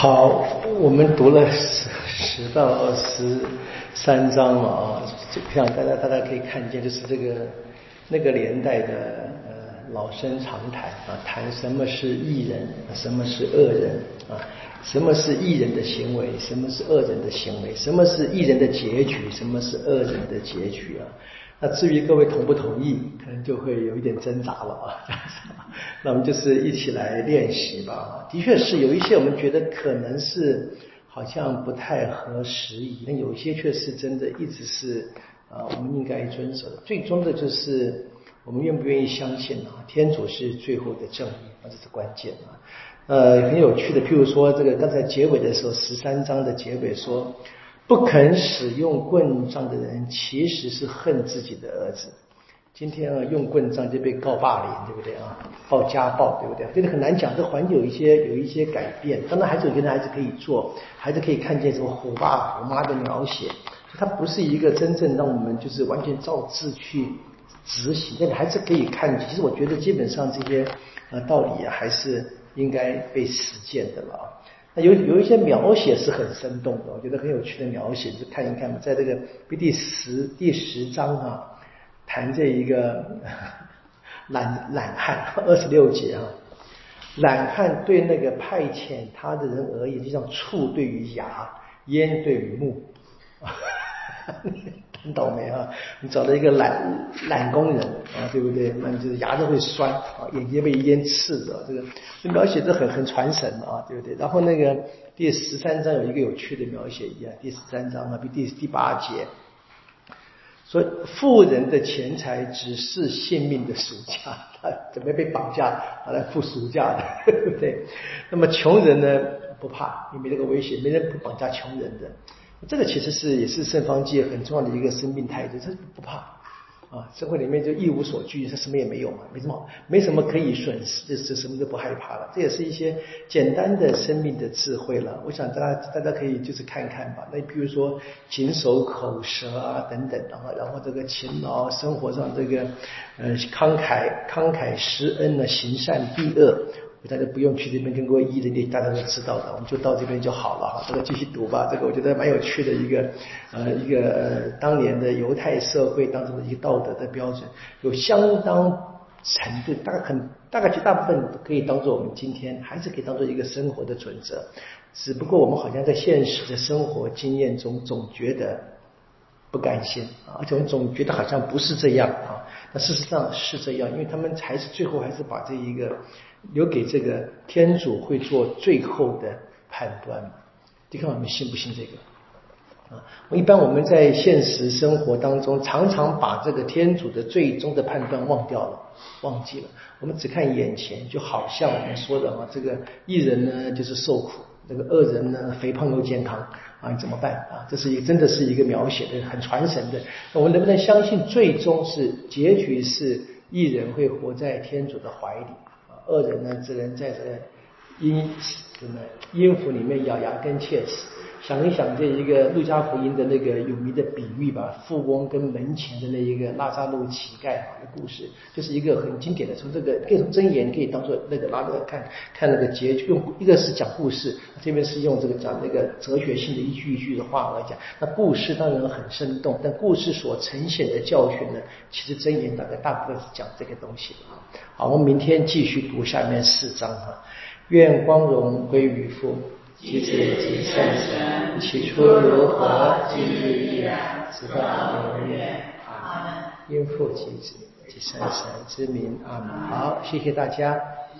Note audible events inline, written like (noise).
好，我们读了十十到十三章了啊，这样大家大家可以看见，就是这个那个年代的呃老生常谈啊，谈什么是义人，什么是恶人啊，什么是义人的行为，什么是恶人的行为，什么是义人的结局，什么是恶人的结局啊。那至于各位同不同意，可能就会有一点挣扎了啊。(laughs) 那我们就是一起来练习吧。的确是有一些我们觉得可能是好像不太合时宜，但有一些却是真的一直是啊我们应该遵守的。最终的就是我们愿不愿意相信啊，天主是最后的正义，这是关键啊。呃，很有趣的，譬如说这个刚才结尾的时候，十三章的结尾说。不肯使用棍杖的人，其实是恨自己的儿子。今天啊，用棍杖就被告霸凌，对不对啊？告家暴，对不对？真的很难讲。这环境有一些有一些改变。当然，孩子我觉得还是可以做，孩子可以看见什么虎爸虎妈的描写。它不是一个真正让我们就是完全照字去执行，但还是可以看。其实我觉得基本上这些呃道理，还是应该被实践的了。有有一些描写是很生动的，我觉得很有趣的描写，就看一看嘛，在这个第十第十章啊，谈这一个懒懒汉二十六节啊，懒汉对那个派遣他的人而言，就像醋对于牙，烟对于木。(laughs) 很倒霉啊！你找了一个懒懒工人啊，对不对？那你就是牙都会酸啊，眼睛被烟刺着，这个这描写的很很传神啊，对不对？然后那个第十三章有一个有趣的描写一样，第十三章啊，比第第八节说富人的钱财只是性命的赎价，他 (laughs) 准备被绑架拿来付赎价的，(laughs) 对不对？那么穷人呢不怕，因为这个危险，没人不绑架穷人的。这个其实是也是圣方济很重要的一个生命态度，他不怕啊，社会里面就一无所惧，他什么也没有嘛，没什么，没什么可以损失，是什么都不害怕了。这也是一些简单的生命的智慧了。我想大家大家可以就是看看吧。那比如说谨守口舌啊等等，然后然后这个勤劳，生活上这个呃慷慨慷慨施恩呢，行善避恶。大家不用去这边跟各位译的，大家都知道的，我们就到这边就好了哈。这个继续读吧，这个我觉得蛮有趣的一个呃一个当年的犹太社会当中的一个道德的标准，有相当程度，大概很大概绝大部分可以当做我们今天还是可以当做一个生活的准则，只不过我们好像在现实的生活经验中总觉得不甘心啊，而且我们总觉得好像不是这样啊，那事实上是这样，因为他们还是最后还是把这一个。留给这个天主会做最后的判断嘛？你看我们信不信这个啊？我一般我们在现实生活当中，常常把这个天主的最终的判断忘掉了，忘记了。我们只看眼前，就好像我们说的啊，这个一人呢就是受苦，那个恶人呢肥胖又健康啊，你怎么办啊？这是一个真的是一个描写的很传神的。我们能不能相信最终是结局是一人会活在天主的怀里？啊恶人呢，只能在这阴什么阴府里面咬牙根切齿。想一想这一个路加福音的那个有名的比喻吧，富翁跟门前的那一个拉扎路乞丐的故事，就是一个很经典的。从这个可以从真言可以当做那个拉个看看那个结局，用一个是讲故事，这边是用这个讲那个哲学性的一句一句的话来讲。那故事当然很生动，但故事所呈现的教训呢，其实真言大概大部分是讲这个东西。好，我们明天继续读下面四章哈。愿光荣归于父。即子即圣神，起初如何，今日依然，直到永远。阿门。因父及子，及圣神之名。阿门。好，谢谢大家。